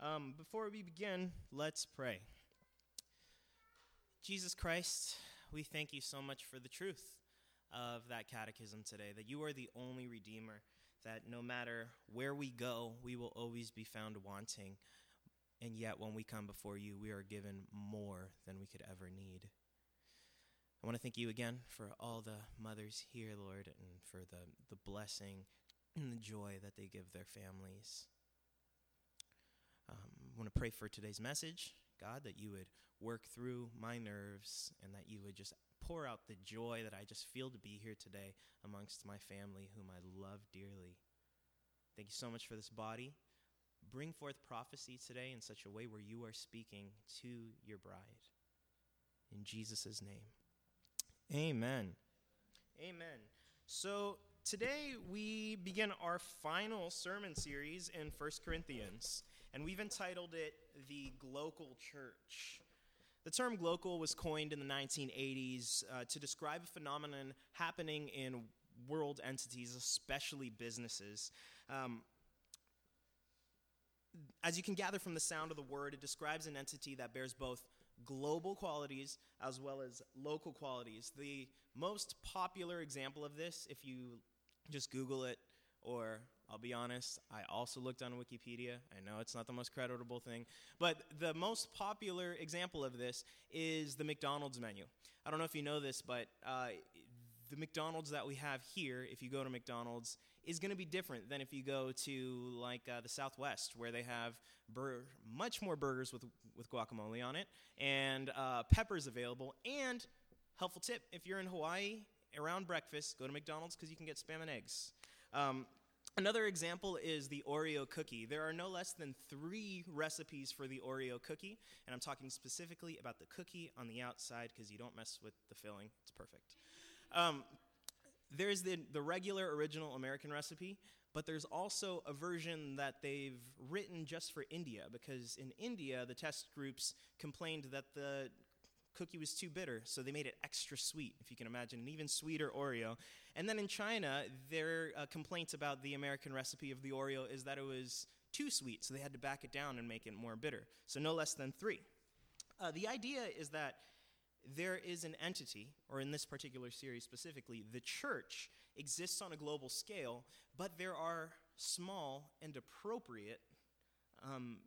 Um, before we begin, let's pray. Jesus Christ, we thank you so much for the truth of that catechism today, that you are the only Redeemer, that no matter where we go, we will always be found wanting. And yet, when we come before you, we are given more than we could ever need. I want to thank you again for all the mothers here, Lord, and for the, the blessing and the joy that they give their families. Um, I want to pray for today's message, God, that you would work through my nerves and that you would just pour out the joy that I just feel to be here today amongst my family, whom I love dearly. Thank you so much for this body. Bring forth prophecy today in such a way where you are speaking to your bride. In Jesus' name. Amen. Amen. So today we begin our final sermon series in 1 Corinthians, and we've entitled it The Glocal Church. The term glocal was coined in the 1980s uh, to describe a phenomenon happening in world entities, especially businesses. Um, as you can gather from the sound of the word, it describes an entity that bears both global qualities as well as local qualities. The most popular example of this, if you just Google it, or I'll be honest, I also looked on Wikipedia. I know it's not the most creditable thing, but the most popular example of this is the McDonald's menu. I don't know if you know this, but uh, the McDonald's that we have here, if you go to McDonald's, is going to be different than if you go to like uh, the Southwest, where they have bur- much more burgers with with guacamole on it and uh, peppers available. And helpful tip: if you're in Hawaii around breakfast, go to McDonald's because you can get spam and eggs. Um, Another example is the Oreo cookie. There are no less than three recipes for the Oreo cookie, and I'm talking specifically about the cookie on the outside because you don't mess with the filling. It's perfect. Um, there's the, the regular original American recipe, but there's also a version that they've written just for India because in India, the test groups complained that the cookie was too bitter, so they made it extra sweet, if you can imagine, an even sweeter Oreo. And then in China, their uh, complaints about the American recipe of the Oreo is that it was too sweet, so they had to back it down and make it more bitter. So no less than three. Uh, the idea is that there is an entity, or in this particular series specifically, the church exists on a global scale, but there are small and appropriate um,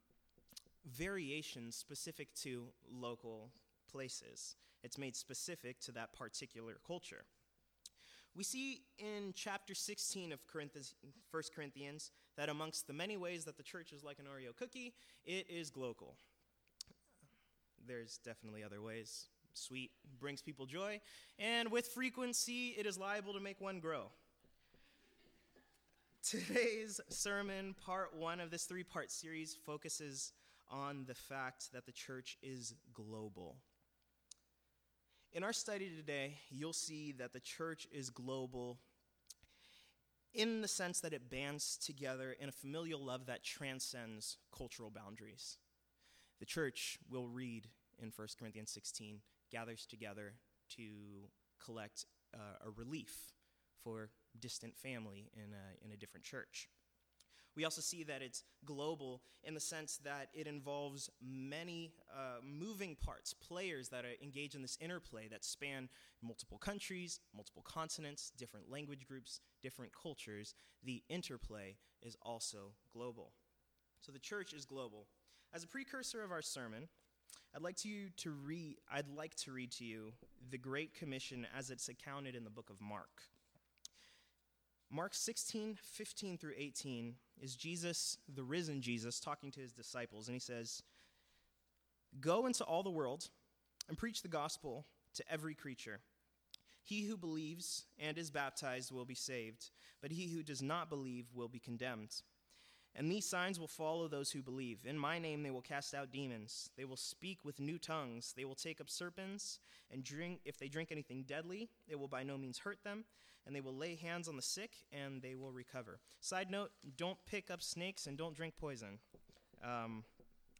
variations specific to local places. It's made specific to that particular culture. We see in chapter 16 of 1 Corinthians that amongst the many ways that the church is like an Oreo cookie, it is global. There's definitely other ways. Sweet brings people joy, and with frequency, it is liable to make one grow. Today's sermon, part one of this three part series, focuses on the fact that the church is global. In our study today, you'll see that the church is global in the sense that it bands together in a familial love that transcends cultural boundaries. The church, will read in 1 Corinthians 16, gathers together to collect uh, a relief for distant family in a, in a different church. We also see that it's global in the sense that it involves many uh, moving parts, players that engage in this interplay that span multiple countries, multiple continents, different language groups, different cultures. The interplay is also global. So the church is global. As a precursor of our sermon, I'd like to you to read I'd like to read to you the Great Commission as it's accounted in the book of Mark. Mark 16, 15 through 18 is Jesus, the risen Jesus, talking to his disciples, and he says, Go into all the world and preach the gospel to every creature. He who believes and is baptized will be saved, but he who does not believe will be condemned. And these signs will follow those who believe. In my name they will cast out demons. They will speak with new tongues. They will take up serpents and drink if they drink anything deadly, it will by no means hurt them and they will lay hands on the sick and they will recover. Side note don't pick up snakes and don't drink poison. Um,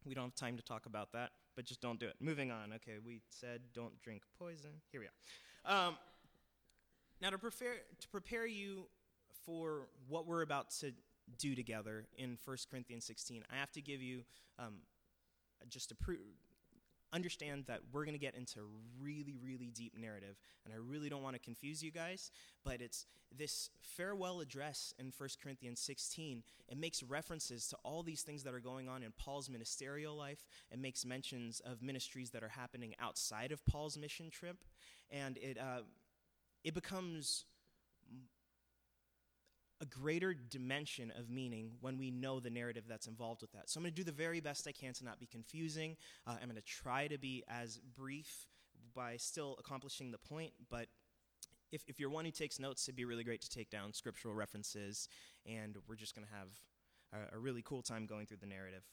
we don't have time to talk about that, but just don't do it. Moving on. Okay, we said don't drink poison. Here we are. Um, now, to prepare, to prepare you for what we're about to do together in 1 Corinthians 16. I have to give you um, just to pre- understand that we're going to get into really, really deep narrative, and I really don't want to confuse you guys, but it's this farewell address in 1 Corinthians 16. It makes references to all these things that are going on in Paul's ministerial life. It makes mentions of ministries that are happening outside of Paul's mission trip, and it, uh, it becomes a greater dimension of meaning when we know the narrative that's involved with that. So I'm going to do the very best I can to not be confusing. Uh, I'm going to try to be as brief by still accomplishing the point, but if, if you're one who takes notes, it'd be really great to take down scriptural references, and we're just going to have a, a really cool time going through the narrative.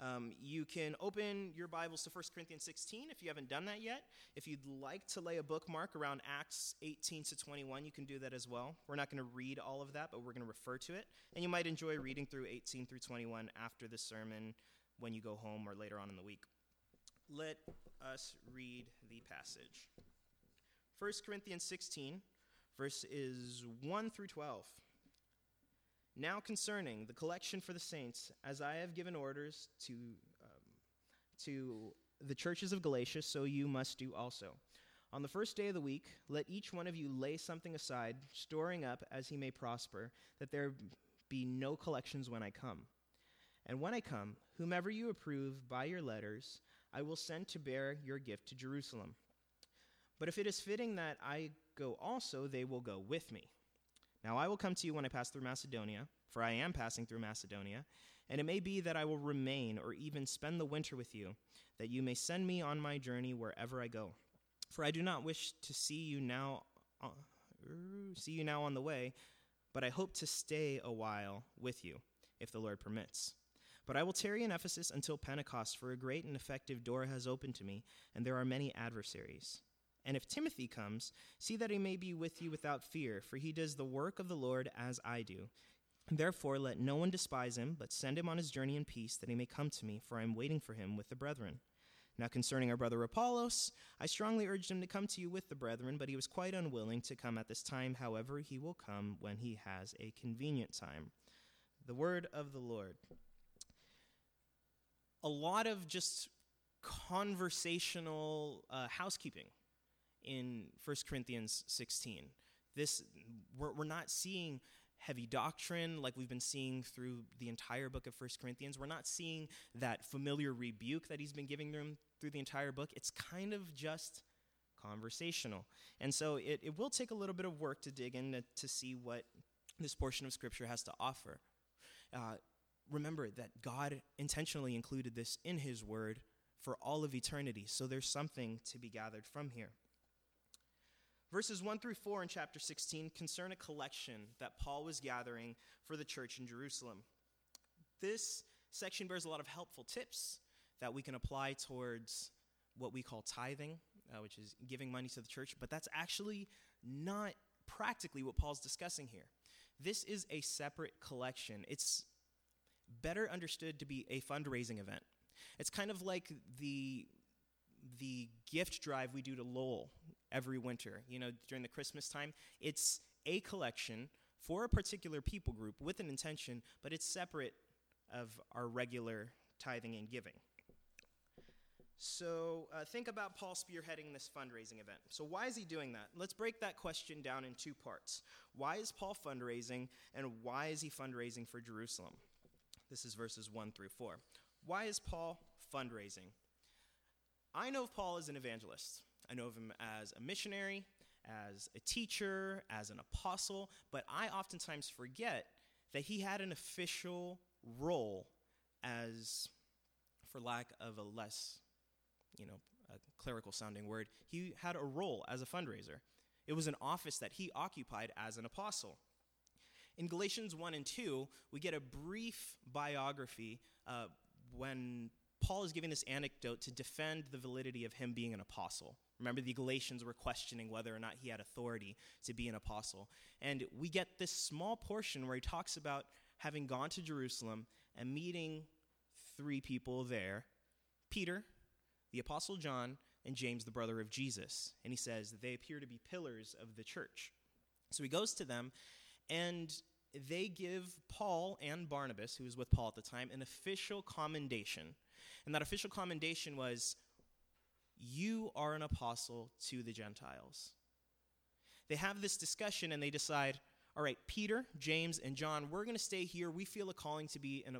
Um, you can open your Bibles to 1 Corinthians 16 if you haven't done that yet. If you'd like to lay a bookmark around Acts 18 to 21, you can do that as well. We're not going to read all of that, but we're going to refer to it. And you might enjoy reading through 18 through 21 after the sermon when you go home or later on in the week. Let us read the passage. 1 Corinthians 16, verses 1 through 12. Now, concerning the collection for the saints, as I have given orders to, um, to the churches of Galatia, so you must do also. On the first day of the week, let each one of you lay something aside, storing up as he may prosper, that there be no collections when I come. And when I come, whomever you approve by your letters, I will send to bear your gift to Jerusalem. But if it is fitting that I go also, they will go with me. Now I will come to you when I pass through Macedonia, for I am passing through Macedonia, and it may be that I will remain or even spend the winter with you, that you may send me on my journey wherever I go. For I do not wish to see you now uh, see you now on the way, but I hope to stay a while with you, if the Lord permits. But I will tarry in Ephesus until Pentecost, for a great and effective door has opened to me, and there are many adversaries. And if Timothy comes, see that he may be with you without fear, for he does the work of the Lord as I do. Therefore, let no one despise him, but send him on his journey in peace, that he may come to me, for I am waiting for him with the brethren. Now, concerning our brother Apollos, I strongly urged him to come to you with the brethren, but he was quite unwilling to come at this time. However, he will come when he has a convenient time. The word of the Lord. A lot of just conversational uh, housekeeping in 1 Corinthians 16. This, we're, we're not seeing heavy doctrine like we've been seeing through the entire book of 1 Corinthians. We're not seeing that familiar rebuke that he's been giving them through the entire book. It's kind of just conversational. And so it, it will take a little bit of work to dig in to, to see what this portion of Scripture has to offer. Uh, remember that God intentionally included this in His Word for all of eternity, so there's something to be gathered from here. Verses 1 through 4 in chapter 16 concern a collection that Paul was gathering for the church in Jerusalem. This section bears a lot of helpful tips that we can apply towards what we call tithing, uh, which is giving money to the church, but that's actually not practically what Paul's discussing here. This is a separate collection. It's better understood to be a fundraising event. It's kind of like the the gift drive we do to Lowell every winter, you know, during the Christmas time. It's a collection for a particular people group with an intention, but it's separate of our regular tithing and giving. So uh, think about Paul spearheading this fundraising event. So, why is he doing that? Let's break that question down in two parts. Why is Paul fundraising, and why is he fundraising for Jerusalem? This is verses 1 through 4. Why is Paul fundraising? I know Paul is an evangelist. I know of him as a missionary, as a teacher, as an apostle, but I oftentimes forget that he had an official role as, for lack of a less, you know, clerical sounding word, he had a role as a fundraiser. It was an office that he occupied as an apostle. In Galatians 1 and 2, we get a brief biography uh, when Paul is giving this anecdote to defend the validity of him being an apostle. Remember, the Galatians were questioning whether or not he had authority to be an apostle. And we get this small portion where he talks about having gone to Jerusalem and meeting three people there Peter, the apostle John, and James, the brother of Jesus. And he says they appear to be pillars of the church. So he goes to them, and they give Paul and Barnabas, who was with Paul at the time, an official commendation. And that official commendation was, You are an apostle to the Gentiles. They have this discussion and they decide, all right, Peter, James, and John, we're going to stay here. We feel a calling to be an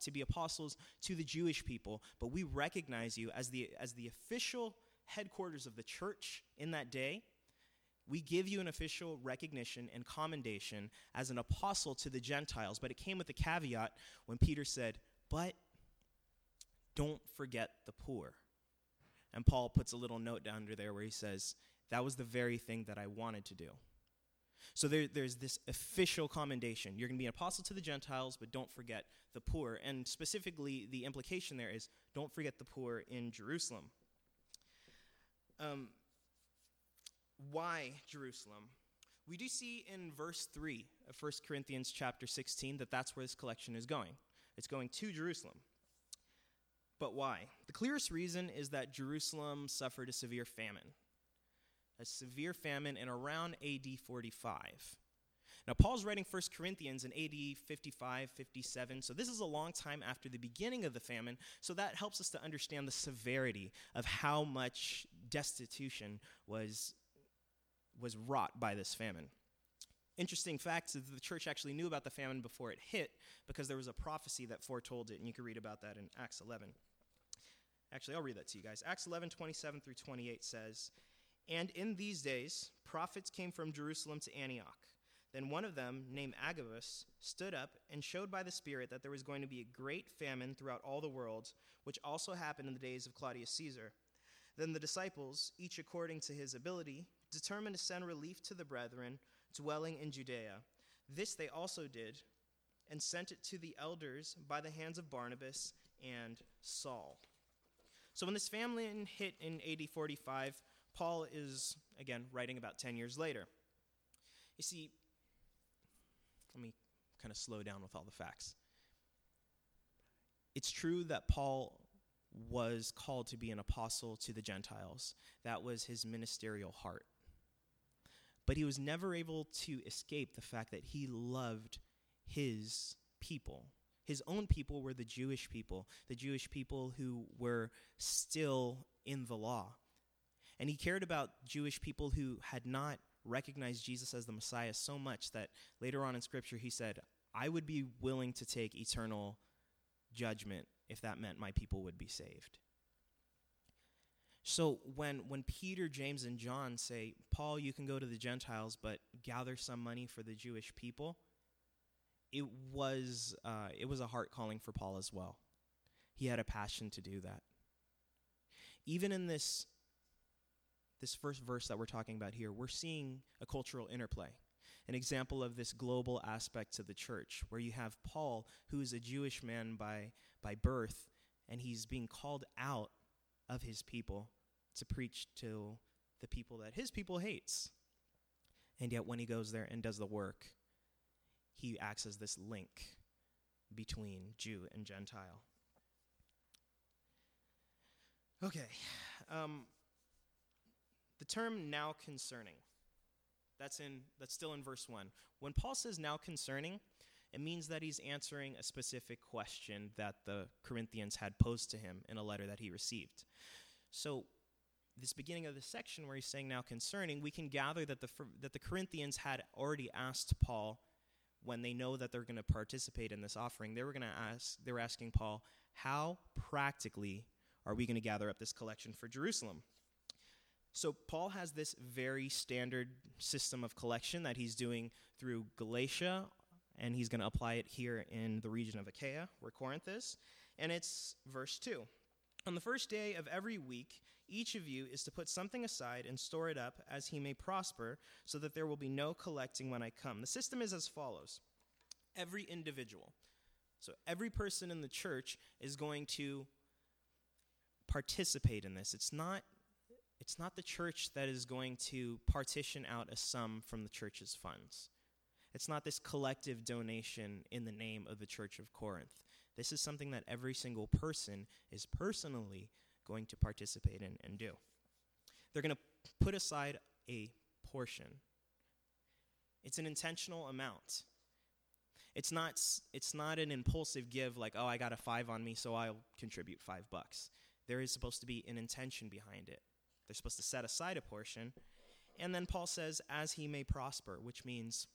to be apostles to the Jewish people, but we recognize you as the as the official headquarters of the church in that day. We give you an official recognition and commendation as an apostle to the Gentiles, but it came with a caveat when Peter said, "But don't forget the poor." And Paul puts a little note down under there where he says, "That was the very thing that I wanted to do." So there, there's this official commendation. You're going to be an apostle to the Gentiles, but don't forget the poor. And specifically, the implication there is don't forget the poor in Jerusalem. Um, why Jerusalem? We do see in verse 3 of 1 Corinthians chapter 16 that that's where this collection is going. It's going to Jerusalem. But why? The clearest reason is that Jerusalem suffered a severe famine a severe famine in around AD 45. Now, Paul's writing 1 Corinthians in AD 55, 57, so this is a long time after the beginning of the famine, so that helps us to understand the severity of how much destitution was, was wrought by this famine. Interesting fact is the church actually knew about the famine before it hit because there was a prophecy that foretold it, and you can read about that in Acts 11. Actually, I'll read that to you guys. Acts 11, 27 through 28 says, and in these days, prophets came from Jerusalem to Antioch. Then one of them, named Agabus, stood up and showed by the Spirit that there was going to be a great famine throughout all the world, which also happened in the days of Claudius Caesar. Then the disciples, each according to his ability, determined to send relief to the brethren dwelling in Judea. This they also did, and sent it to the elders by the hands of Barnabas and Saul. So when this famine hit in AD 45, Paul is, again, writing about 10 years later. You see, let me kind of slow down with all the facts. It's true that Paul was called to be an apostle to the Gentiles, that was his ministerial heart. But he was never able to escape the fact that he loved his people. His own people were the Jewish people, the Jewish people who were still in the law. And he cared about Jewish people who had not recognized Jesus as the Messiah so much that later on in Scripture he said, I would be willing to take eternal judgment if that meant my people would be saved. So when, when Peter, James, and John say, Paul, you can go to the Gentiles, but gather some money for the Jewish people, it was, uh, it was a heart calling for Paul as well. He had a passion to do that. Even in this this first verse that we're talking about here, we're seeing a cultural interplay. An example of this global aspect to the church, where you have Paul, who is a Jewish man by, by birth, and he's being called out of his people to preach to the people that his people hates. And yet, when he goes there and does the work, he acts as this link between Jew and Gentile. Okay. Um, the term now concerning, that's, in, that's still in verse 1. When Paul says now concerning, it means that he's answering a specific question that the Corinthians had posed to him in a letter that he received. So, this beginning of the section where he's saying now concerning, we can gather that the, that the Corinthians had already asked Paul when they know that they're going to participate in this offering, they were going to ask, they were asking Paul, how practically are we going to gather up this collection for Jerusalem? So, Paul has this very standard system of collection that he's doing through Galatia, and he's going to apply it here in the region of Achaia, where Corinth is. And it's verse 2. On the first day of every week, each of you is to put something aside and store it up as he may prosper, so that there will be no collecting when I come. The system is as follows every individual, so every person in the church is going to participate in this. It's not it's not the church that is going to partition out a sum from the church's funds. It's not this collective donation in the name of the Church of Corinth. This is something that every single person is personally going to participate in and do. They're going to put aside a portion. It's an intentional amount. It's not, it's not an impulsive give like, oh, I got a five on me, so I'll contribute five bucks. There is supposed to be an intention behind it. They're supposed to set aside a portion. And then Paul says, as he may prosper, which means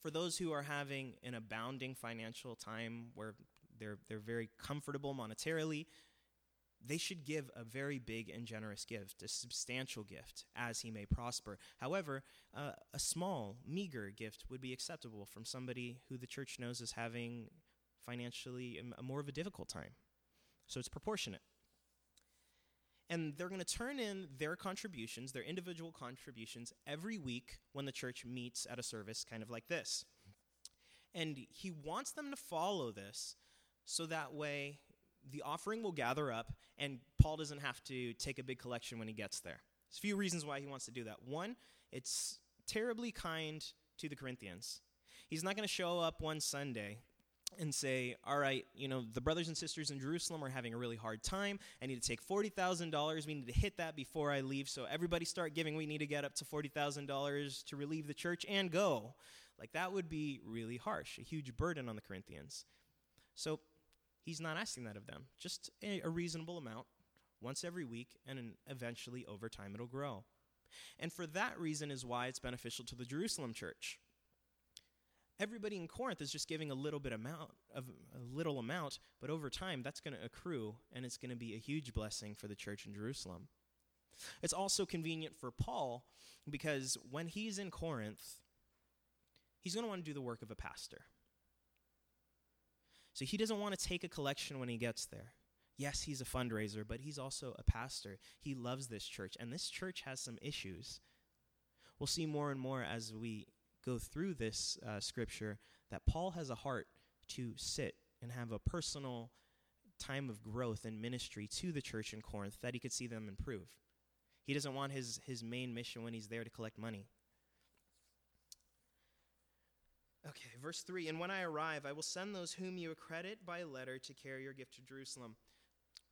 for those who are having an abounding financial time where they're, they're very comfortable monetarily, they should give a very big and generous gift, a substantial gift, as he may prosper. However, uh, a small, meager gift would be acceptable from somebody who the church knows is having financially a, more of a difficult time. So it's proportionate. And they're going to turn in their contributions, their individual contributions, every week when the church meets at a service, kind of like this. And he wants them to follow this so that way the offering will gather up and Paul doesn't have to take a big collection when he gets there. There's a few reasons why he wants to do that. One, it's terribly kind to the Corinthians. He's not going to show up one Sunday and say, all right, you know, the brothers and sisters in Jerusalem are having a really hard time. I need to take $40,000. We need to hit that before I leave. So everybody start giving. We need to get up to $40,000 to relieve the church and go. Like that would be really harsh, a huge burden on the Corinthians. So he's not asking that of them, just a, a reasonable amount once every week, and eventually over time it'll grow. And for that reason is why it's beneficial to the Jerusalem church everybody in Corinth is just giving a little bit amount of a little amount, but over time that's going to accrue and it's going to be a huge blessing for the church in Jerusalem. It's also convenient for Paul because when he's in Corinth, he's going to want to do the work of a pastor. So he doesn't want to take a collection when he gets there. Yes, he's a fundraiser, but he's also a pastor. He loves this church, and this church has some issues. We'll see more and more as we go through this uh, scripture that Paul has a heart to sit and have a personal time of growth and ministry to the church in Corinth that he could see them improve. He doesn't want his, his main mission when he's there to collect money. Okay, verse 3 And when I arrive, I will send those whom you accredit by letter to carry your gift to Jerusalem.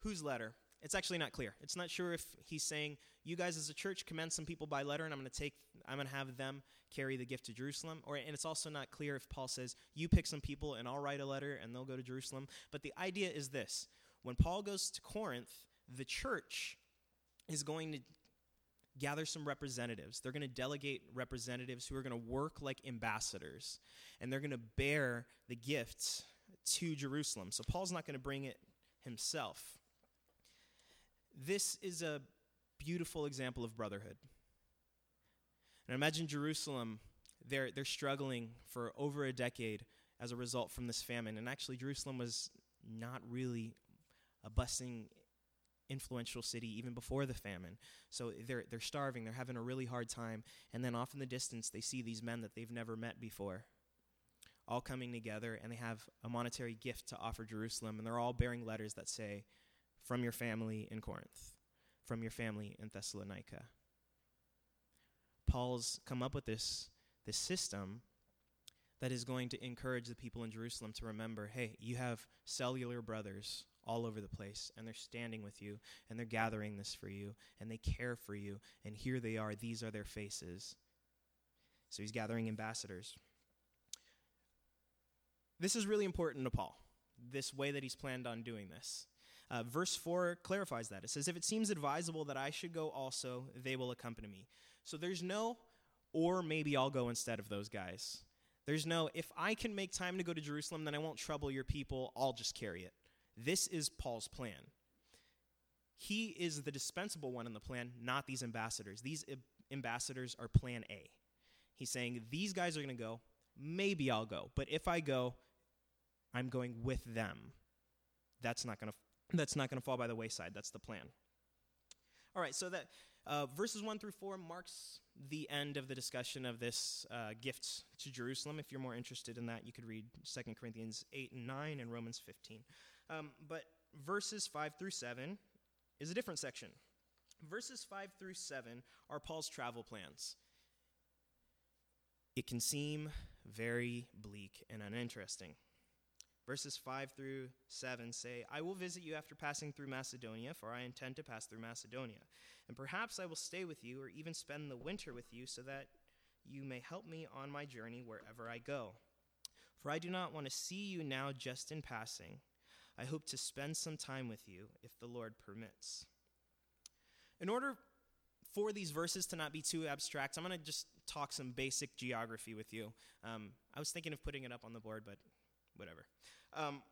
Whose letter? It's actually not clear. It's not sure if he's saying, You guys as a church commend some people by letter, and I'm going to take, I'm going to have them carry the gift to Jerusalem. Or, and it's also not clear if Paul says, You pick some people and I'll write a letter and they'll go to Jerusalem. But the idea is this when Paul goes to Corinth, the church is going to gather some representatives. They're going to delegate representatives who are going to work like ambassadors, and they're going to bear the gifts to Jerusalem. So Paul's not going to bring it himself. This is a beautiful example of brotherhood. And imagine Jerusalem, they're, they're struggling for over a decade as a result from this famine. And actually, Jerusalem was not really a bustling, influential city even before the famine. So they're, they're starving, they're having a really hard time. And then off in the distance, they see these men that they've never met before all coming together, and they have a monetary gift to offer Jerusalem. And they're all bearing letters that say, From your family in Corinth, from your family in Thessalonica. Paul's come up with this, this system that is going to encourage the people in Jerusalem to remember hey, you have cellular brothers all over the place, and they're standing with you, and they're gathering this for you, and they care for you, and here they are. These are their faces. So he's gathering ambassadors. This is really important to Paul, this way that he's planned on doing this. Uh, verse 4 clarifies that. It says, If it seems advisable that I should go also, they will accompany me. So there's no, or maybe I'll go instead of those guys. There's no, if I can make time to go to Jerusalem, then I won't trouble your people, I'll just carry it. This is Paul's plan. He is the dispensable one in the plan, not these ambassadors. These ambassadors are plan A. He's saying, These guys are going to go. Maybe I'll go. But if I go, I'm going with them. That's not going to that's not going to fall by the wayside. That's the plan. All right, so that uh, verses 1 through 4 marks the end of the discussion of this uh, gift to Jerusalem. If you're more interested in that, you could read 2 Corinthians 8 and 9 and Romans 15. Um, but verses 5 through 7 is a different section. Verses 5 through 7 are Paul's travel plans. It can seem very bleak and uninteresting. Verses 5 through 7 say, I will visit you after passing through Macedonia, for I intend to pass through Macedonia. And perhaps I will stay with you or even spend the winter with you so that you may help me on my journey wherever I go. For I do not want to see you now just in passing. I hope to spend some time with you if the Lord permits. In order for these verses to not be too abstract, I'm going to just talk some basic geography with you. Um, I was thinking of putting it up on the board, but whatever. Um,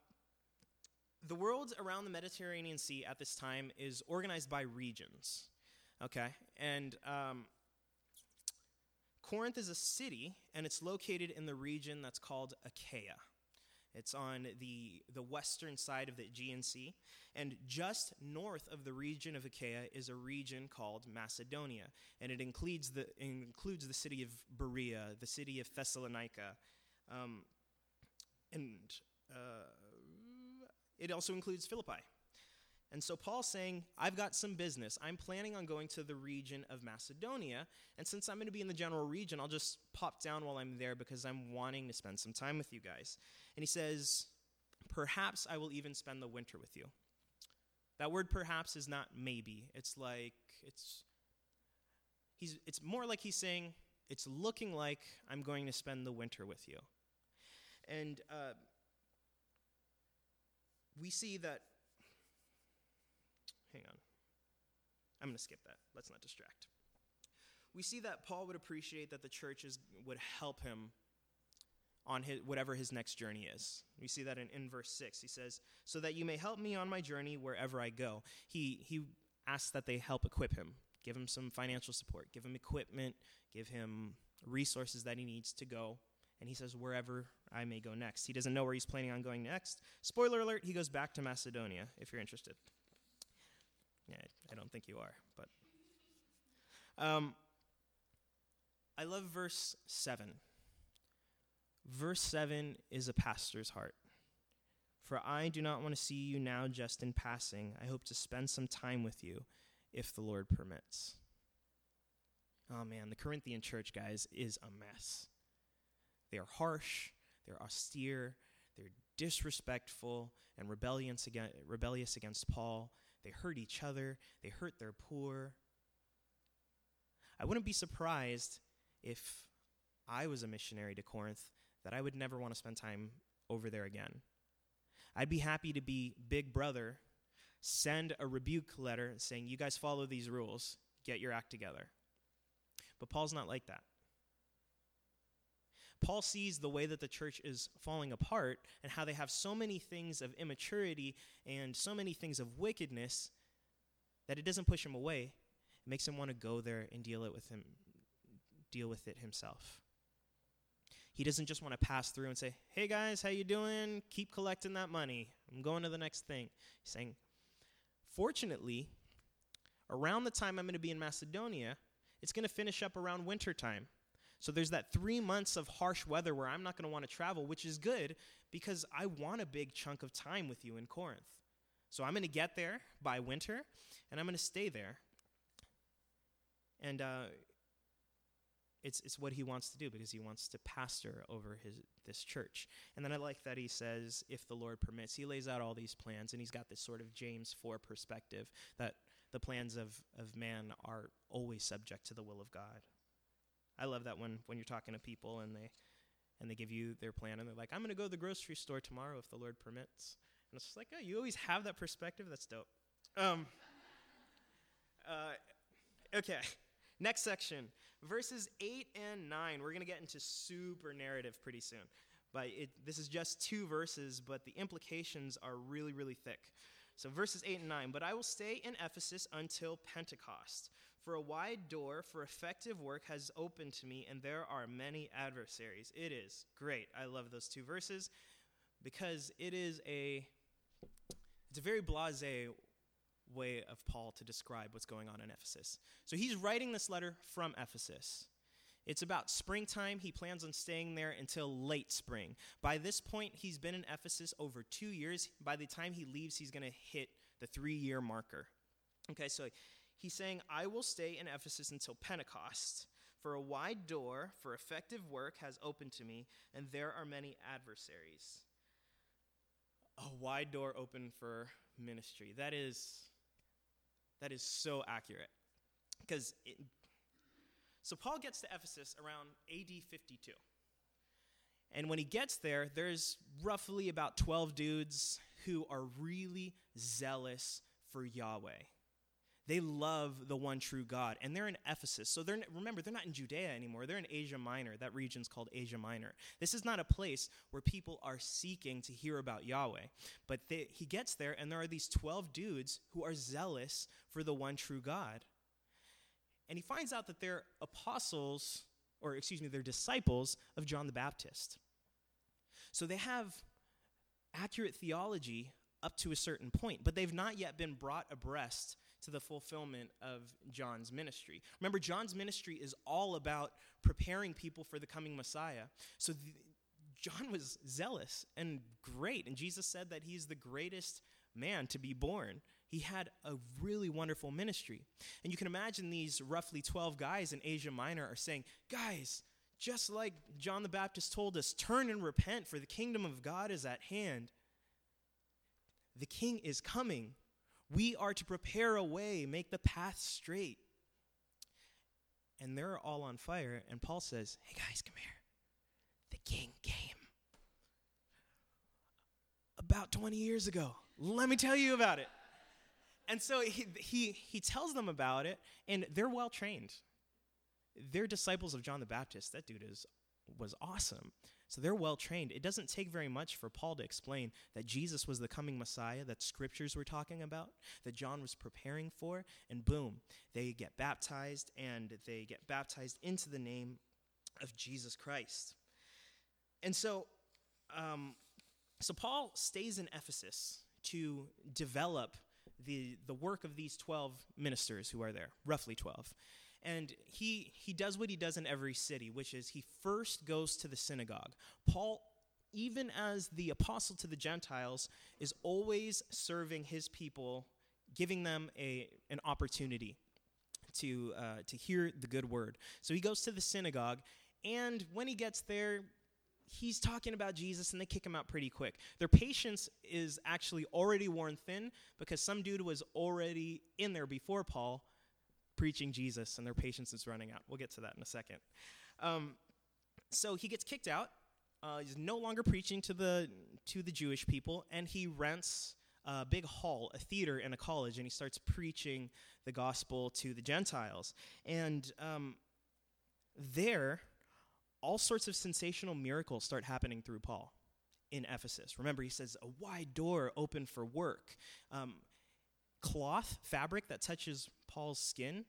the world around the Mediterranean Sea at this time is organized by regions. Okay? And um, Corinth is a city, and it's located in the region that's called Achaia. It's on the, the western side of the Aegean Sea. And just north of the region of Achaia is a region called Macedonia. And it includes the, includes the city of Berea, the city of Thessalonica. Um, and uh, it also includes Philippi. And so Paul's saying, I've got some business. I'm planning on going to the region of Macedonia. And since I'm going to be in the general region, I'll just pop down while I'm there because I'm wanting to spend some time with you guys. And he says, Perhaps I will even spend the winter with you. That word perhaps is not maybe. It's like, it's, he's, it's more like he's saying, it's looking like I'm going to spend the winter with you. And uh, we see that hang on. I'm going to skip that. Let's not distract. We see that Paul would appreciate that the churches would help him on his, whatever his next journey is. We see that in, in verse 6. He says, So that you may help me on my journey wherever I go. He, he asks that they help equip him, give him some financial support, give him equipment, give him resources that he needs to go. And he says, Wherever I may go next. He doesn't know where he's planning on going next. Spoiler alert, he goes back to Macedonia, if you're interested. Yeah, I don't think you are, but. Um, I love verse 7. Verse 7 is a pastor's heart. For I do not want to see you now just in passing. I hope to spend some time with you if the Lord permits. Oh man, the Corinthian church, guys, is a mess. They are harsh, they're austere, they're disrespectful and rebellious against, rebellious against Paul. They hurt each other, they hurt their poor. I wouldn't be surprised if I was a missionary to Corinth that I would never want to spend time over there again. I'd be happy to be big brother, send a rebuke letter saying, You guys follow these rules, get your act together. But Paul's not like that. Paul sees the way that the church is falling apart and how they have so many things of immaturity and so many things of wickedness that it doesn't push him away. It makes him want to go there and deal it with him deal with it himself. He doesn't just want to pass through and say, "Hey guys, how you doing? Keep collecting that money. I'm going to the next thing." He's saying, "Fortunately, around the time I'm going to be in Macedonia, it's going to finish up around winter time. So there's that three months of harsh weather where I'm not going to want to travel, which is good because I want a big chunk of time with you in Corinth. So I'm going to get there by winter and I'm going to stay there. And uh, it's, it's what he wants to do because he wants to pastor over his, this church. And then I like that he says, if the Lord permits, he lays out all these plans and he's got this sort of James 4 perspective that the plans of, of man are always subject to the will of God. I love that when when you're talking to people and they and they give you their plan and they're like, I'm going to go to the grocery store tomorrow if the Lord permits. And it's just like, oh, you always have that perspective. That's dope. Um, uh, okay, next section, verses eight and nine. We're going to get into super narrative pretty soon. But it, this is just two verses, but the implications are really, really thick. So, verses 8 and 9. But I will stay in Ephesus until Pentecost, for a wide door for effective work has opened to me, and there are many adversaries. It is great. I love those two verses because it is a it's a very blasé way of Paul to describe what's going on in Ephesus. So he's writing this letter from Ephesus. It's about springtime. He plans on staying there until late spring. By this point, he's been in Ephesus over two years. By the time he leaves, he's going to hit the three year marker. Okay, so He's saying, I will stay in Ephesus until Pentecost, for a wide door for effective work has opened to me, and there are many adversaries. A wide door open for ministry. That is that is so accurate. Because so Paul gets to Ephesus around AD 52. And when he gets there, there's roughly about 12 dudes who are really zealous for Yahweh. They love the one true God, and they're in Ephesus. So they're remember they're not in Judea anymore. They're in Asia Minor. That region's called Asia Minor. This is not a place where people are seeking to hear about Yahweh. But they, he gets there, and there are these twelve dudes who are zealous for the one true God, and he finds out that they're apostles, or excuse me, they're disciples of John the Baptist. So they have accurate theology up to a certain point, but they've not yet been brought abreast to the fulfillment of John's ministry. Remember, John's ministry is all about preparing people for the coming Messiah. So John was zealous and great, and Jesus said that he's the greatest man to be born. He had a really wonderful ministry. And you can imagine these roughly 12 guys in Asia Minor are saying, Guys, just like John the Baptist told us, turn and repent, for the kingdom of God is at hand. The king is coming. We are to prepare a way, make the path straight. And they're all on fire. And Paul says, Hey guys, come here. The king came about 20 years ago. Let me tell you about it. And so he, he, he tells them about it, and they're well trained. They're disciples of John the Baptist. That dude is, was awesome. So they're well trained. It doesn't take very much for Paul to explain that Jesus was the coming Messiah that scriptures were talking about, that John was preparing for, and boom, they get baptized and they get baptized into the name of Jesus Christ. And so, um, so Paul stays in Ephesus to develop the, the work of these 12 ministers who are there, roughly 12. And he, he does what he does in every city, which is he first goes to the synagogue. Paul, even as the apostle to the Gentiles, is always serving his people, giving them a, an opportunity to, uh, to hear the good word. So he goes to the synagogue, and when he gets there, he's talking about Jesus and they kick him out pretty quick. Their patience is actually already worn thin because some dude was already in there before Paul preaching Jesus, and their patience is running out. We'll get to that in a second. Um, so he gets kicked out. Uh, he's no longer preaching to the to the Jewish people, and he rents a big hall, a theater, in a college, and he starts preaching the gospel to the Gentiles. And um, there, all sorts of sensational miracles start happening through Paul in Ephesus. Remember, he says a wide door open for work. Um, cloth, fabric that touches Paul's skin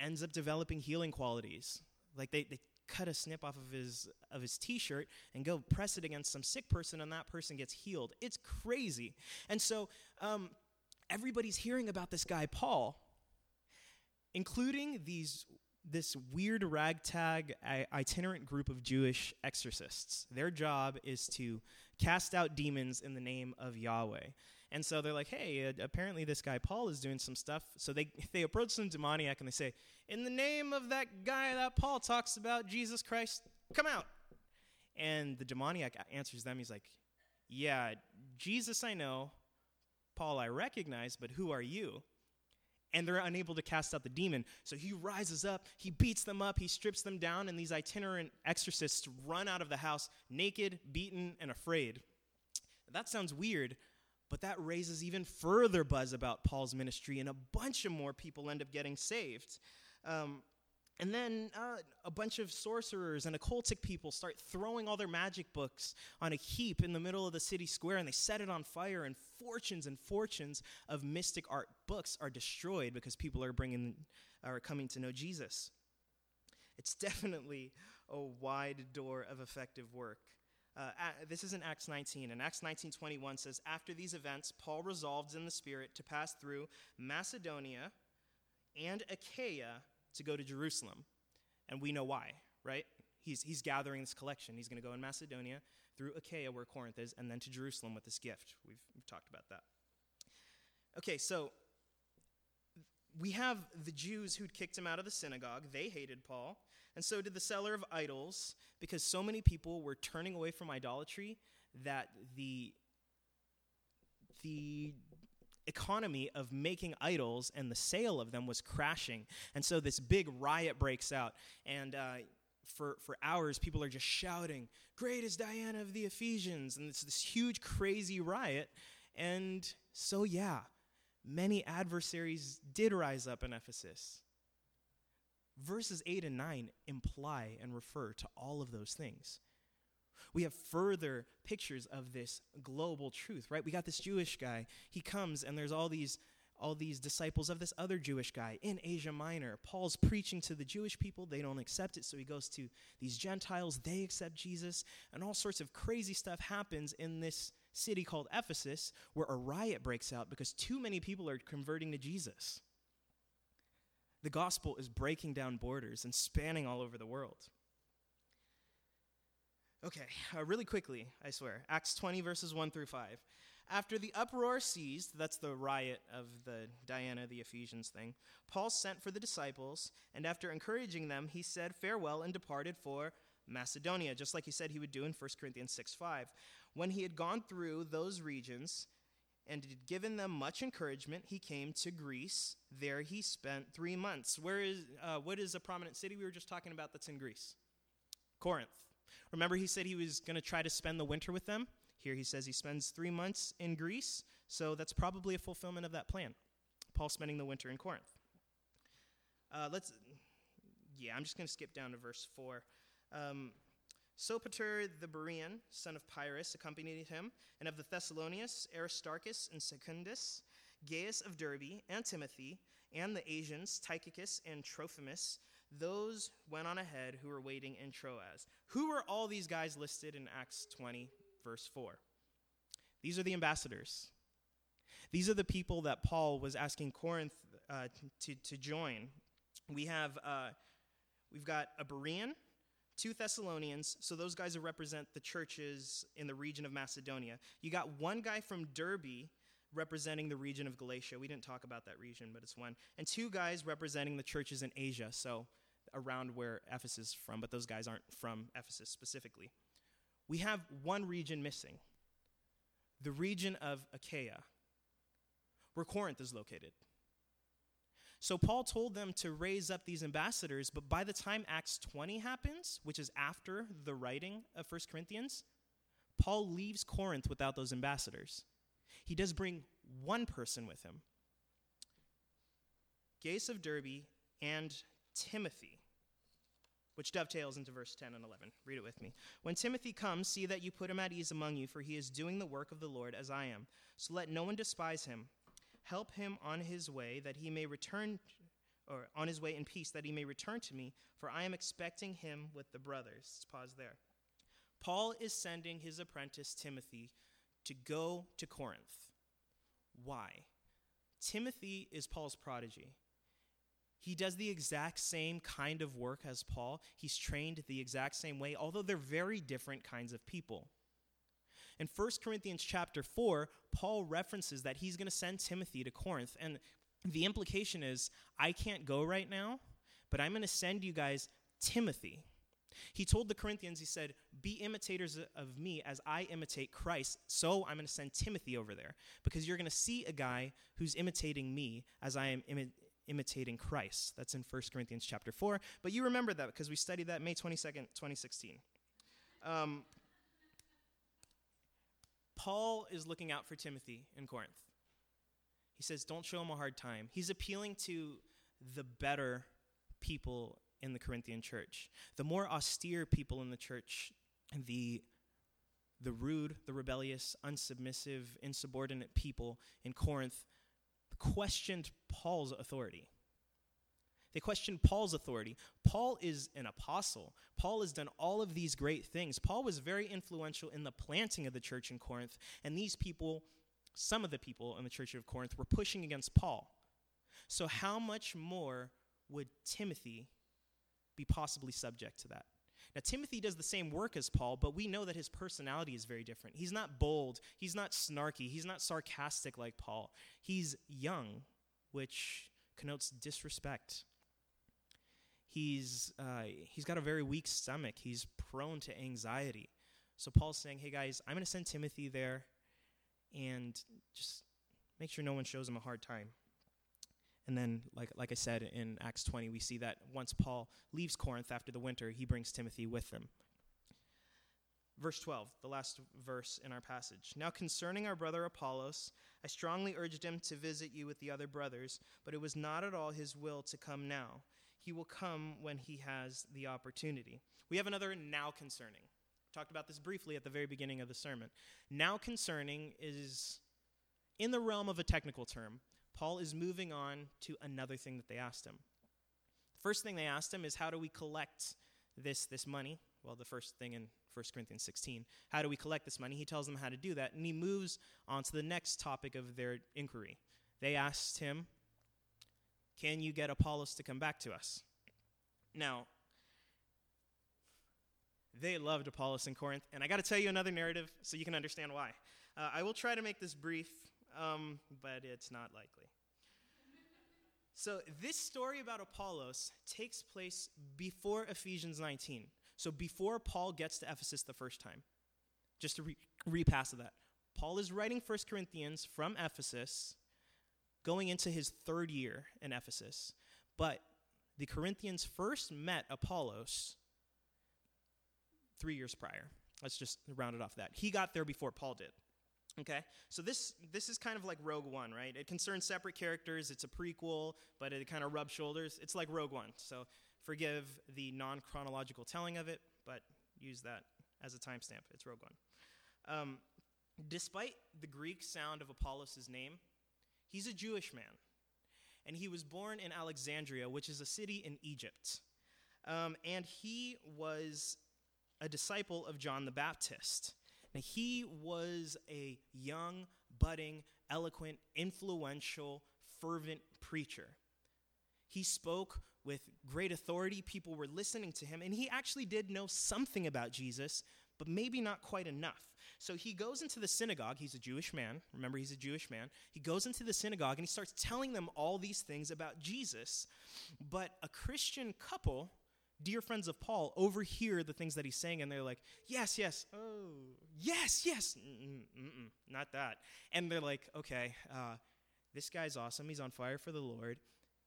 ends up developing healing qualities. Like they, they cut a snip off of his of his t-shirt and go press it against some sick person and that person gets healed. It's crazy. And so um, everybody's hearing about this guy Paul, including these this weird ragtag itinerant group of Jewish exorcists. Their job is to cast out demons in the name of Yahweh. And so they're like, hey, uh, apparently this guy Paul is doing some stuff. So they, they approach some demoniac and they say, in the name of that guy that Paul talks about, Jesus Christ, come out. And the demoniac answers them. He's like, yeah, Jesus I know, Paul I recognize, but who are you? And they're unable to cast out the demon. So he rises up, he beats them up, he strips them down, and these itinerant exorcists run out of the house naked, beaten, and afraid. That sounds weird, but that raises even further buzz about Paul's ministry, and a bunch of more people end up getting saved. Um, and then uh, a bunch of sorcerers and occultic people start throwing all their magic books on a heap in the middle of the city square, and they set it on fire, and fortunes and fortunes of mystic art books are destroyed because people are bringing are coming to know Jesus. It's definitely a wide door of effective work. Uh, this is in Acts 19, and Acts 19:21 says, "After these events, Paul resolved in the Spirit to pass through Macedonia and Achaia to go to Jerusalem, and we know why, right? He's he's gathering this collection. He's going to go in Macedonia through Achaia, where Corinth is, and then to Jerusalem with this gift. We've, we've talked about that. Okay, so we have the Jews who'd kicked him out of the synagogue. They hated Paul. And so did the seller of idols, because so many people were turning away from idolatry that the, the economy of making idols and the sale of them was crashing. And so this big riot breaks out. And uh, for, for hours, people are just shouting, Great is Diana of the Ephesians. And it's this huge, crazy riot. And so, yeah, many adversaries did rise up in Ephesus. Verses 8 and 9 imply and refer to all of those things. We have further pictures of this global truth, right? We got this Jewish guy. He comes, and there's all these all these disciples of this other Jewish guy in Asia Minor. Paul's preaching to the Jewish people. They don't accept it, so he goes to these Gentiles. They accept Jesus, and all sorts of crazy stuff happens in this city called Ephesus where a riot breaks out because too many people are converting to Jesus. The gospel is breaking down borders and spanning all over the world. Okay, uh, really quickly, I swear. Acts 20, verses 1 through 5. After the uproar ceased, that's the riot of the Diana, the Ephesians thing, Paul sent for the disciples, and after encouraging them, he said farewell and departed for Macedonia, just like he said he would do in 1 Corinthians 6 5. When he had gone through those regions and had given them much encouragement, he came to Greece. There he spent three months. Where is, uh, what is a prominent city we were just talking about that's in Greece? Corinth. Remember, he said he was going to try to spend the winter with them? Here he says he spends three months in Greece, so that's probably a fulfillment of that plan. Paul spending the winter in Corinth. Uh, let's, yeah, I'm just going to skip down to verse 4. Um, Sopater the Berean, son of Pyrrhus, accompanied him, and of the Thessalonians, Aristarchus and Secundus, Gaius of Derbe, and Timothy, and the Asians, Tychicus and Trophimus, those went on ahead who were waiting in Troas. Who are all these guys listed in Acts 20, verse 4? These are the ambassadors. These are the people that Paul was asking Corinth uh, to, to join. We have, uh, we've got a Berean, two Thessalonians, so those guys represent the churches in the region of Macedonia. You got one guy from Derbe representing the region of Galatia. We didn't talk about that region, but it's one. And two guys representing the churches in Asia. So around where Ephesus is from, but those guys aren't from Ephesus specifically. We have one region missing the region of Achaia, where Corinth is located. So Paul told them to raise up these ambassadors, but by the time Acts 20 happens, which is after the writing of 1 Corinthians, Paul leaves Corinth without those ambassadors. He does bring one person with him Gaius of Derbe and Timothy which dovetails into verse 10 and 11. Read it with me. When Timothy comes, see that you put him at ease among you, for he is doing the work of the Lord as I am. So let no one despise him. Help him on his way, that he may return, or on his way in peace, that he may return to me, for I am expecting him with the brothers. Let's pause there. Paul is sending his apprentice Timothy to go to Corinth. Why? Timothy is Paul's prodigy. He does the exact same kind of work as Paul. He's trained the exact same way, although they're very different kinds of people. In 1 Corinthians chapter 4, Paul references that he's going to send Timothy to Corinth. And the implication is I can't go right now, but I'm going to send you guys Timothy. He told the Corinthians, he said, Be imitators of me as I imitate Christ. So I'm going to send Timothy over there because you're going to see a guy who's imitating me as I am imi- imitating Christ. That's in 1 Corinthians chapter 4. But you remember that because we studied that May 22nd, 2016. Um, Paul is looking out for Timothy in Corinth. He says, Don't show him a hard time. He's appealing to the better people in the Corinthian church. The more austere people in the church, the the rude, the rebellious, unsubmissive, insubordinate people in Corinth questioned Paul's authority. They question Paul's authority. Paul is an apostle. Paul has done all of these great things. Paul was very influential in the planting of the church in Corinth, and these people, some of the people in the church of Corinth, were pushing against Paul. So, how much more would Timothy be possibly subject to that? Now, Timothy does the same work as Paul, but we know that his personality is very different. He's not bold, he's not snarky, he's not sarcastic like Paul. He's young, which connotes disrespect. He's, uh, he's got a very weak stomach, he's prone to anxiety. So, Paul's saying, hey guys, I'm going to send Timothy there and just make sure no one shows him a hard time. And then, like, like I said in Acts 20, we see that once Paul leaves Corinth after the winter, he brings Timothy with him. Verse 12, the last verse in our passage. Now, concerning our brother Apollos, I strongly urged him to visit you with the other brothers, but it was not at all his will to come now. He will come when he has the opportunity. We have another now concerning. Talked about this briefly at the very beginning of the sermon. Now concerning is in the realm of a technical term. Paul is moving on to another thing that they asked him. The first thing they asked him is how do we collect this this money? Well, the first thing in 1 Corinthians 16. How do we collect this money? He tells them how to do that, and he moves on to the next topic of their inquiry. They asked him, Can you get Apollos to come back to us? Now, they loved Apollos in Corinth, and I got to tell you another narrative so you can understand why. Uh, I will try to make this brief, um, but it's not likely. So, this story about Apollos takes place before Ephesians 19. So before Paul gets to Ephesus the first time, just to re- repass of that, Paul is writing 1 Corinthians from Ephesus, going into his third year in Ephesus. But the Corinthians first met Apollos three years prior. Let's just round it off that. He got there before Paul did. Okay, so this this is kind of like Rogue One, right? It concerns separate characters. It's a prequel, but it kind of rubs shoulders. It's like Rogue One. So Forgive the non chronological telling of it, but use that as a timestamp. It's Rogue One. Um, despite the Greek sound of Apollos' name, he's a Jewish man. And he was born in Alexandria, which is a city in Egypt. Um, and he was a disciple of John the Baptist. Now, he was a young, budding, eloquent, influential, fervent preacher. He spoke with great authority. People were listening to him, and he actually did know something about Jesus, but maybe not quite enough. So he goes into the synagogue. He's a Jewish man. Remember, he's a Jewish man. He goes into the synagogue and he starts telling them all these things about Jesus. But a Christian couple, dear friends of Paul, overhear the things that he's saying and they're like, yes, yes, oh, yes, yes, Mm-mm, not that. And they're like, okay, uh, this guy's awesome. He's on fire for the Lord.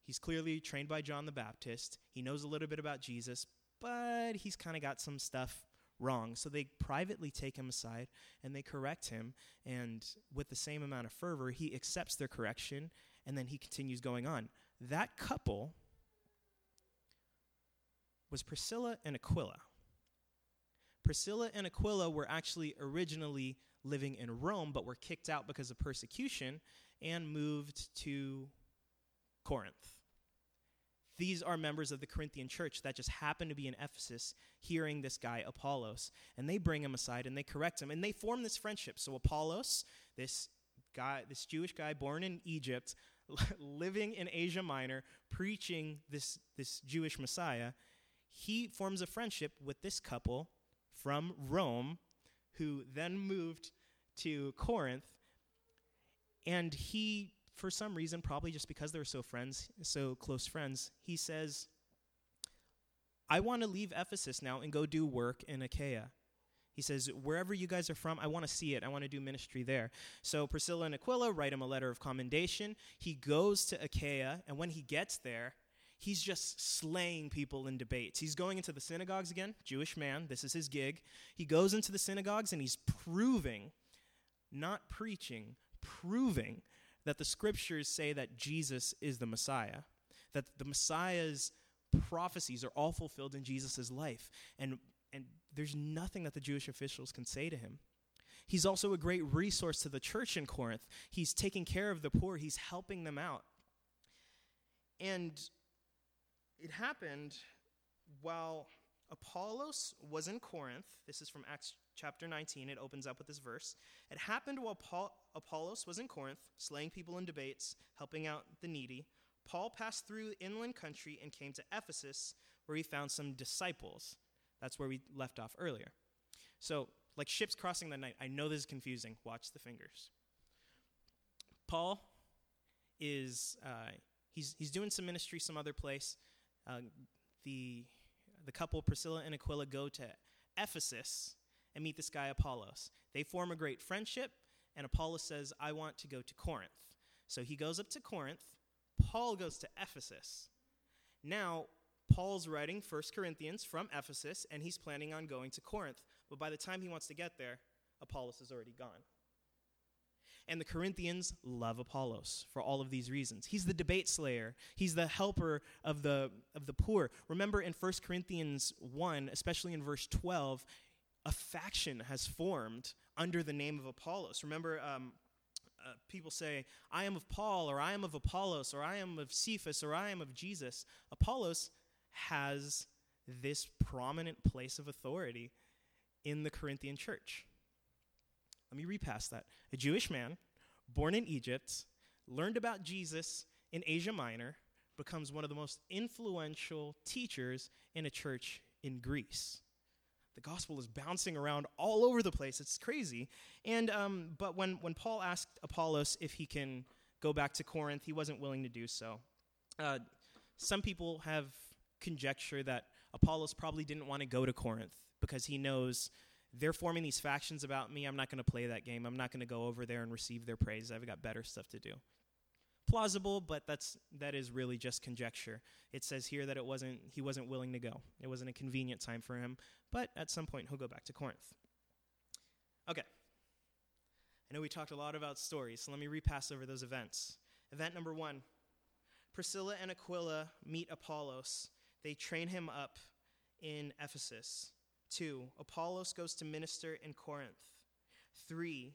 He's clearly trained by John the Baptist. He knows a little bit about Jesus, but he's kind of got some stuff wrong. So they privately take him aside and they correct him. And with the same amount of fervor, he accepts their correction and then he continues going on. That couple was Priscilla and Aquila. Priscilla and Aquila were actually originally living in Rome, but were kicked out because of persecution and moved to Corinth. These are members of the Corinthian church that just happen to be in Ephesus hearing this guy, Apollos. And they bring him aside and they correct him and they form this friendship. So, Apollos, this guy, this Jewish guy born in Egypt, living in Asia Minor, preaching this, this Jewish Messiah, he forms a friendship with this couple from Rome who then moved to Corinth. And he for some reason, probably just because they were so friends, so close friends, he says, I want to leave Ephesus now and go do work in Achaia. He says, Wherever you guys are from, I want to see it. I want to do ministry there. So Priscilla and Aquila write him a letter of commendation. He goes to Achaia, and when he gets there, he's just slaying people in debates. He's going into the synagogues again, Jewish man, this is his gig. He goes into the synagogues and he's proving, not preaching, proving that the scriptures say that Jesus is the Messiah, that the Messiah's prophecies are all fulfilled in Jesus' life. And, and there's nothing that the Jewish officials can say to him. He's also a great resource to the church in Corinth. He's taking care of the poor, he's helping them out. And it happened while Apollos was in Corinth. This is from Acts chapter 19. It opens up with this verse. It happened while Paul, Apollos was in Corinth, slaying people in debates, helping out the needy. Paul passed through inland country and came to Ephesus, where he found some disciples. That's where we left off earlier. So, like ships crossing the night, I know this is confusing. Watch the fingers. Paul is uh, he's he's doing some ministry some other place. Uh, the the couple Priscilla and Aquila go to Ephesus and meet this guy Apollos. They form a great friendship, and Apollos says, I want to go to Corinth. So he goes up to Corinth. Paul goes to Ephesus. Now, Paul's writing 1 Corinthians from Ephesus, and he's planning on going to Corinth. But by the time he wants to get there, Apollos is already gone. And the Corinthians love Apollos for all of these reasons. He's the debate slayer. He's the helper of the, of the poor. Remember in 1 Corinthians 1, especially in verse 12, a faction has formed under the name of Apollos. Remember, um, uh, people say, I am of Paul, or I am of Apollos, or I am of Cephas, or I am of Jesus. Apollos has this prominent place of authority in the Corinthian church. Let me repass that. A Jewish man born in Egypt, learned about Jesus in Asia Minor, becomes one of the most influential teachers in a church in Greece. The gospel is bouncing around all over the place. It's crazy. And um, but when when Paul asked Apollos if he can go back to Corinth, he wasn't willing to do so. Uh, some people have conjecture that Apollos probably didn't want to go to Corinth because he knows they're forming these factions about me. I'm not going to play that game. I'm not going to go over there and receive their praise. I've got better stuff to do. Plausible, but that's that is really just conjecture. It says here that it wasn't he wasn't willing to go. It wasn't a convenient time for him, but at some point he'll go back to Corinth. Okay. I know we talked a lot about stories, so let me repass over those events. Event number 1. Priscilla and Aquila meet Apollos. They train him up in Ephesus. 2. Apollos goes to minister in Corinth. 3.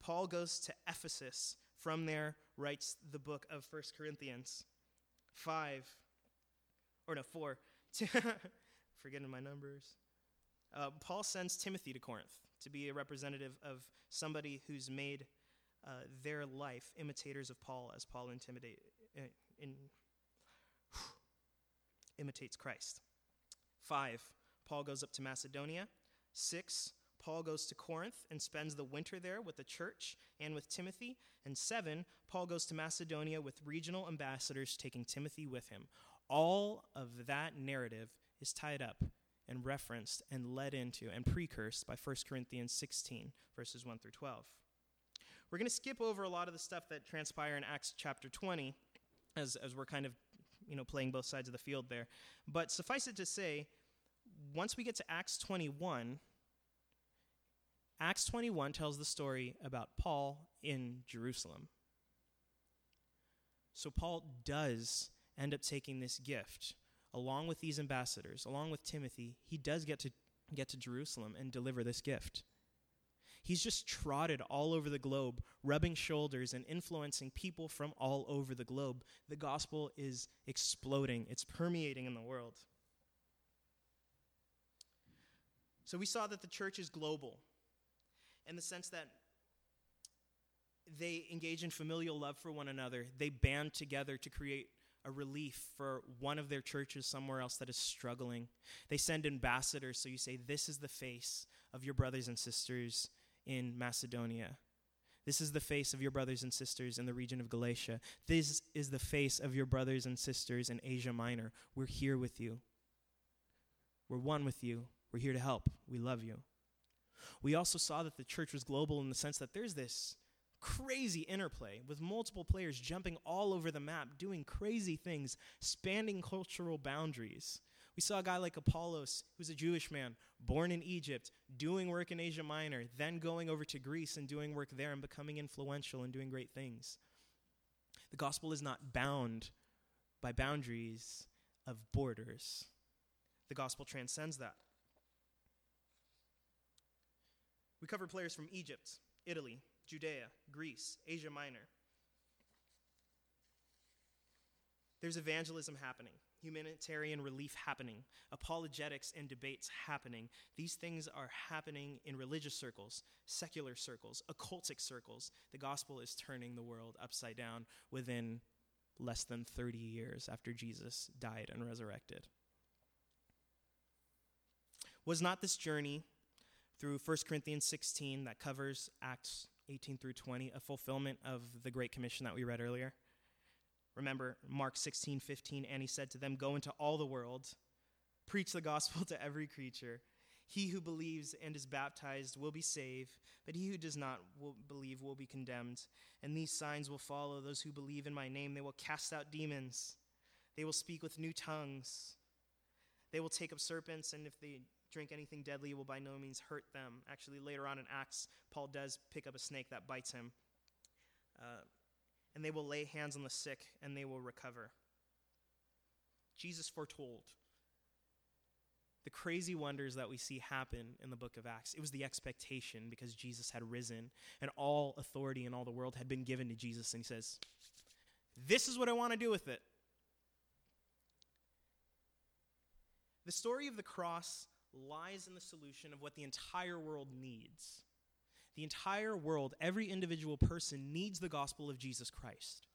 Paul goes to Ephesus. From there, writes the book of 1 Corinthians. 5. Or no, 4. Forgetting my numbers. Uh, Paul sends Timothy to Corinth to be a representative of somebody who's made uh, their life imitators of Paul as Paul intimidate, uh, in, imitates Christ. Five, Paul goes up to Macedonia. Six, Paul goes to Corinth and spends the winter there with the church and with Timothy. And seven, Paul goes to Macedonia with regional ambassadors taking Timothy with him. All of that narrative is tied up and referenced and led into and precursed by 1 Corinthians 16, verses 1 through 12. We're going to skip over a lot of the stuff that transpire in Acts chapter 20 as, as we're kind of you know, playing both sides of the field there. But suffice it to say, once we get to Acts 21, Acts 21 tells the story about Paul in Jerusalem. So Paul does end up taking this gift along with these ambassadors, along with Timothy. He does get to get to Jerusalem and deliver this gift. He's just trotted all over the globe, rubbing shoulders and influencing people from all over the globe. The gospel is exploding, it's permeating in the world. So we saw that the church is global in the sense that they engage in familial love for one another. They band together to create a relief for one of their churches somewhere else that is struggling. They send ambassadors, so you say, This is the face of your brothers and sisters in Macedonia. This is the face of your brothers and sisters in the region of Galatia. This is the face of your brothers and sisters in Asia Minor. We're here with you. We're one with you. We're here to help. We love you. We also saw that the church was global in the sense that there's this crazy interplay with multiple players jumping all over the map, doing crazy things, spanning cultural boundaries. We saw a guy like Apollos, who's a Jewish man, born in Egypt, doing work in Asia Minor, then going over to Greece and doing work there and becoming influential and doing great things. The gospel is not bound by boundaries of borders, the gospel transcends that. We cover players from Egypt, Italy, Judea, Greece, Asia Minor. There's evangelism happening, humanitarian relief happening, apologetics and debates happening. These things are happening in religious circles, secular circles, occultic circles. The gospel is turning the world upside down within less than 30 years after Jesus died and resurrected. Was not this journey through 1 Corinthians 16 that covers Acts 18 through 20, a fulfillment of the Great Commission that we read earlier. Remember Mark 16, 15, and he said to them, Go into all the world, preach the gospel to every creature. He who believes and is baptized will be saved, but he who does not will believe will be condemned. And these signs will follow those who believe in my name. They will cast out demons, they will speak with new tongues, they will take up serpents, and if they drink anything deadly, will by no means hurt them. Actually, later on in Acts, Paul does pick up a snake that bites him. Uh, and they will lay hands on the sick, and they will recover. Jesus foretold the crazy wonders that we see happen in the book of Acts. It was the expectation because Jesus had risen and all authority in all the world had been given to Jesus. And he says, This is what I want to do with it. The story of the cross lies in the solution of what the entire world needs. The entire world, every individual person needs the gospel of Jesus Christ.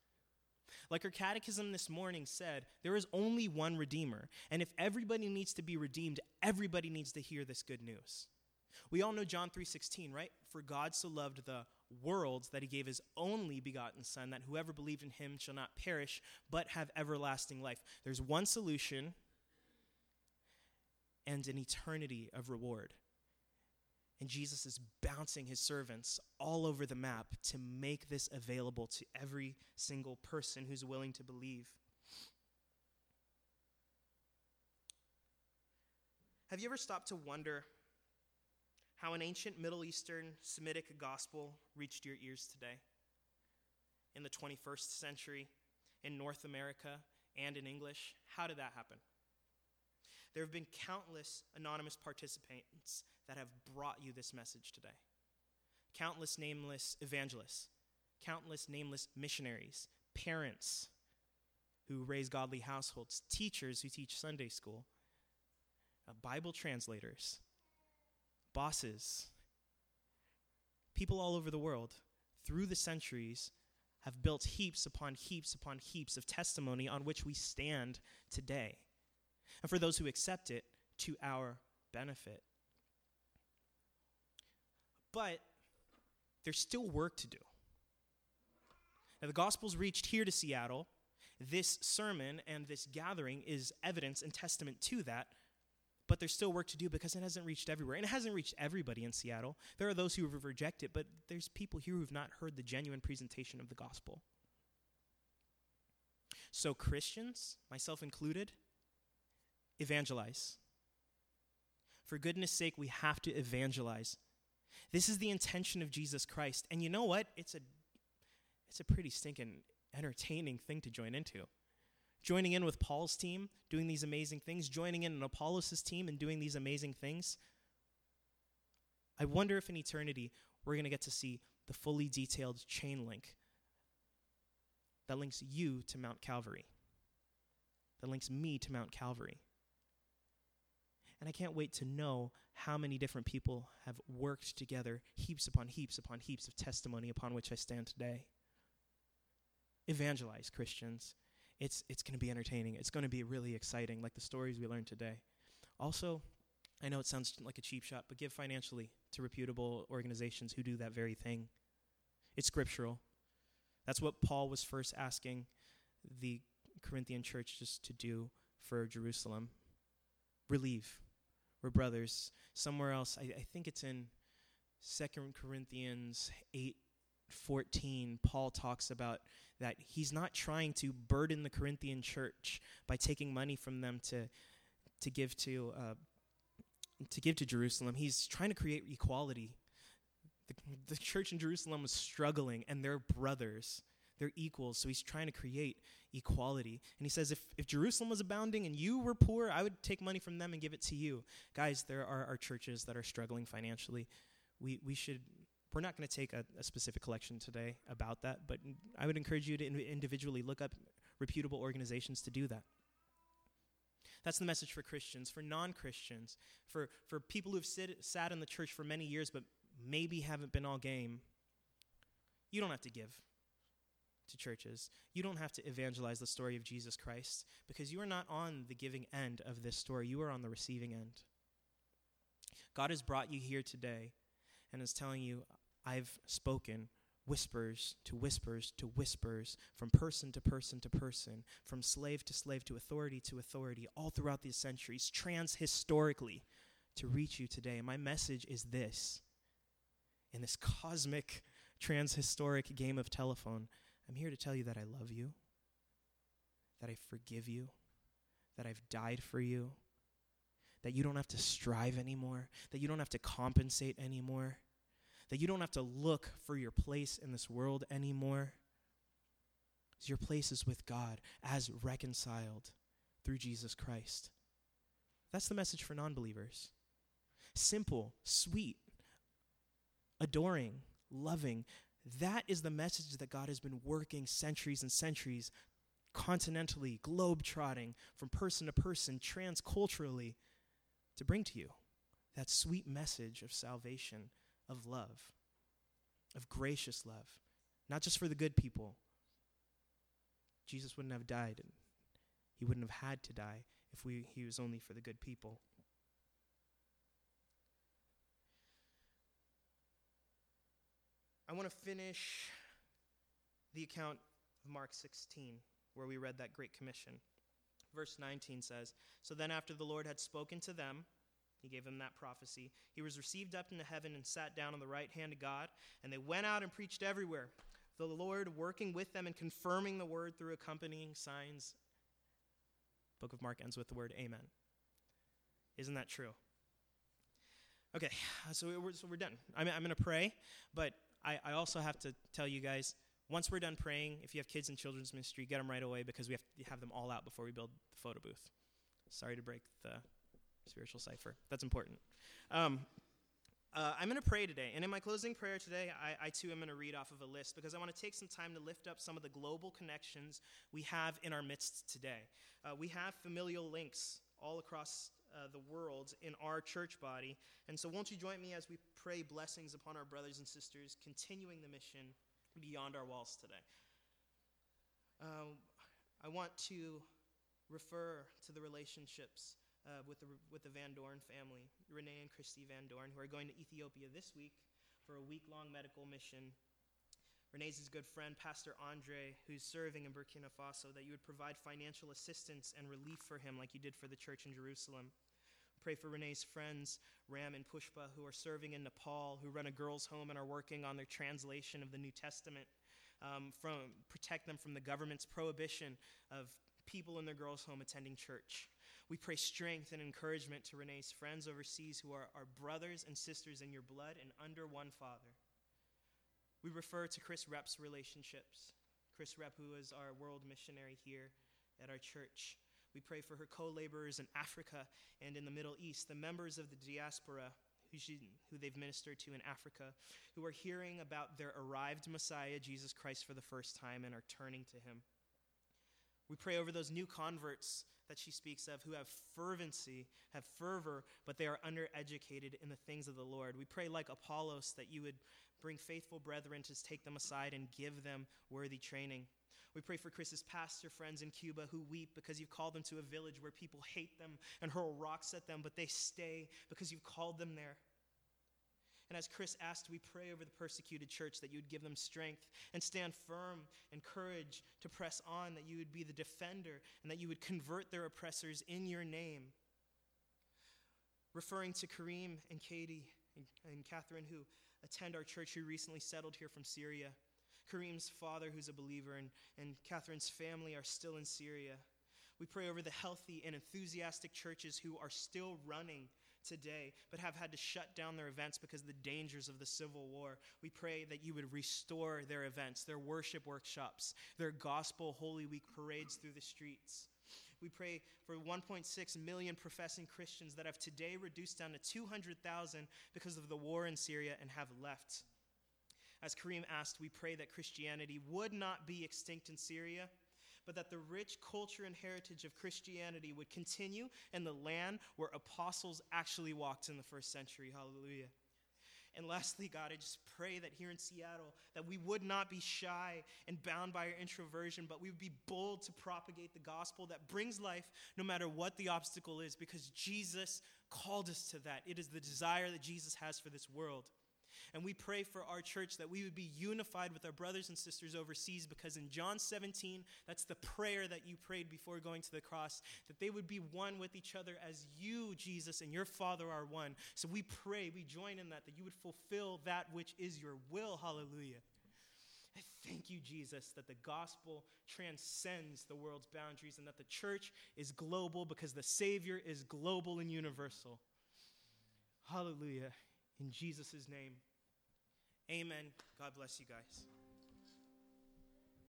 Like our catechism this morning said, there is only one Redeemer. And if everybody needs to be redeemed, everybody needs to hear this good news. We all know John 3:16, right? For God so loved the world that he gave his only begotten son that whoever believed in him shall not perish but have everlasting life. There's one solution and an eternity of reward. And Jesus is bouncing his servants all over the map to make this available to every single person who's willing to believe. Have you ever stopped to wonder how an ancient Middle Eastern Semitic gospel reached your ears today? In the 21st century, in North America, and in English? How did that happen? There have been countless anonymous participants that have brought you this message today. Countless nameless evangelists, countless nameless missionaries, parents who raise godly households, teachers who teach Sunday school, uh, Bible translators, bosses, people all over the world through the centuries have built heaps upon heaps upon heaps of testimony on which we stand today. And for those who accept it, to our benefit. But there's still work to do. Now, the gospel's reached here to Seattle. This sermon and this gathering is evidence and testament to that. But there's still work to do because it hasn't reached everywhere. And it hasn't reached everybody in Seattle. There are those who have rejected it, but there's people here who've not heard the genuine presentation of the gospel. So, Christians, myself included, evangelize. For goodness sake, we have to evangelize. This is the intention of Jesus Christ. And you know what? It's a it's a pretty stinking entertaining thing to join into. Joining in with Paul's team, doing these amazing things, joining in on Apollos' team and doing these amazing things. I wonder if in eternity we're going to get to see the fully detailed chain link that links you to Mount Calvary, that links me to Mount Calvary. And I can't wait to know how many different people have worked together, heaps upon heaps upon heaps of testimony upon which I stand today. Evangelize Christians. It's, it's going to be entertaining. It's going to be really exciting, like the stories we learned today. Also, I know it sounds like a cheap shot, but give financially to reputable organizations who do that very thing. It's scriptural. That's what Paul was first asking the Corinthian church just to do for Jerusalem. Relieve, we're brothers. Somewhere else, I, I think it's in Second Corinthians 8 14, Paul talks about that he's not trying to burden the Corinthian church by taking money from them to, to give to uh, to give to Jerusalem. He's trying to create equality. The, the church in Jerusalem was struggling, and they're brothers. They're equals. So he's trying to create equality. And he says, if, if Jerusalem was abounding and you were poor, I would take money from them and give it to you. Guys, there are, are churches that are struggling financially. We, we should, we're not going to take a, a, specific collection today about that, but I would encourage you to in, individually look up reputable organizations to do that. That's the message for Christians, for non Christians, for, for people who've sit, sat in the church for many years but maybe haven't been all game. You don't have to give to churches. You don't have to evangelize the story of Jesus Christ because you are not on the giving end of this story. You are on the receiving end. God has brought you here today and is telling you, I've spoken whispers to whispers to whispers, from person to person to person, from slave to slave to authority to authority, all throughout these centuries, trans historically to reach you today. And my message is this in this cosmic, transhistoric game of telephone, I'm here to tell you that I love you, that I forgive you, that I've died for you, that you don't have to strive anymore, that you don't have to compensate anymore, that you don't have to look for your place in this world anymore. Your place is with God as reconciled through Jesus Christ. That's the message for non believers. Simple, sweet, adoring, loving. That is the message that God has been working centuries and centuries, continentally, globe trotting, from person to person, transculturally, to bring to you. That sweet message of salvation, of love, of gracious love, not just for the good people. Jesus wouldn't have died, he wouldn't have had to die if we, he was only for the good people. I want to finish the account of Mark 16, where we read that Great Commission. Verse 19 says So then, after the Lord had spoken to them, he gave them that prophecy. He was received up into heaven and sat down on the right hand of God, and they went out and preached everywhere, the Lord working with them and confirming the word through accompanying signs. Book of Mark ends with the word amen. Isn't that true? Okay, so we're, so we're done. I'm, I'm going to pray, but I, I also have to tell you guys once we're done praying, if you have kids in children's ministry, get them right away because we have to have them all out before we build the photo booth. Sorry to break the spiritual cipher. That's important. Um, uh, I'm going to pray today. And in my closing prayer today, I, I too am going to read off of a list because I want to take some time to lift up some of the global connections we have in our midst today. Uh, we have familial links all across uh, the world in our church body. And so, won't you join me as we pray blessings upon our brothers and sisters, continuing the mission beyond our walls today? Um, I want to refer to the relationships uh, with, the, with the Van Dorn family, Renee and Christy Van Dorn, who are going to Ethiopia this week for a week long medical mission. Renee's good friend, Pastor Andre, who's serving in Burkina Faso, that you would provide financial assistance and relief for him like you did for the church in Jerusalem. Pray for Renee's friends, Ram and Pushpa, who are serving in Nepal, who run a girls' home and are working on their translation of the New Testament. Um, from protect them from the government's prohibition of people in their girls' home attending church. We pray strength and encouragement to Renee's friends overseas who are our brothers and sisters in your blood and under one Father. We refer to Chris Rep's relationships. Chris Rep, who is our world missionary here at our church. We pray for her co laborers in Africa and in the Middle East, the members of the diaspora who, she, who they've ministered to in Africa, who are hearing about their arrived Messiah, Jesus Christ, for the first time and are turning to him. We pray over those new converts that she speaks of who have fervency, have fervor, but they are undereducated in the things of the Lord. We pray, like Apollos, that you would bring faithful brethren to take them aside and give them worthy training. We pray for Chris's pastor friends in Cuba who weep because you've called them to a village where people hate them and hurl rocks at them, but they stay because you've called them there. And as Chris asked, we pray over the persecuted church that you would give them strength and stand firm and courage to press on, that you would be the defender and that you would convert their oppressors in your name. Referring to Kareem and Katie and, and Catherine, who attend our church, who recently settled here from Syria. Kareem's father, who's a believer, and, and Catherine's family are still in Syria. We pray over the healthy and enthusiastic churches who are still running today, but have had to shut down their events because of the dangers of the Civil War. We pray that you would restore their events, their worship workshops, their gospel Holy Week parades through the streets. We pray for 1.6 million professing Christians that have today reduced down to 200,000 because of the war in Syria and have left. As Kareem asked, we pray that Christianity would not be extinct in Syria but that the rich culture and heritage of Christianity would continue in the land where apostles actually walked in the first century. Hallelujah. And lastly, God, I just pray that here in Seattle, that we would not be shy and bound by our introversion, but we would be bold to propagate the gospel that brings life no matter what the obstacle is, because Jesus called us to that. It is the desire that Jesus has for this world. And we pray for our church that we would be unified with our brothers and sisters overseas because in John 17, that's the prayer that you prayed before going to the cross, that they would be one with each other as you, Jesus, and your Father are one. So we pray, we join in that, that you would fulfill that which is your will. Hallelujah. I thank you, Jesus, that the gospel transcends the world's boundaries and that the church is global because the Savior is global and universal. Hallelujah. In Jesus' name. Amen. God bless you guys.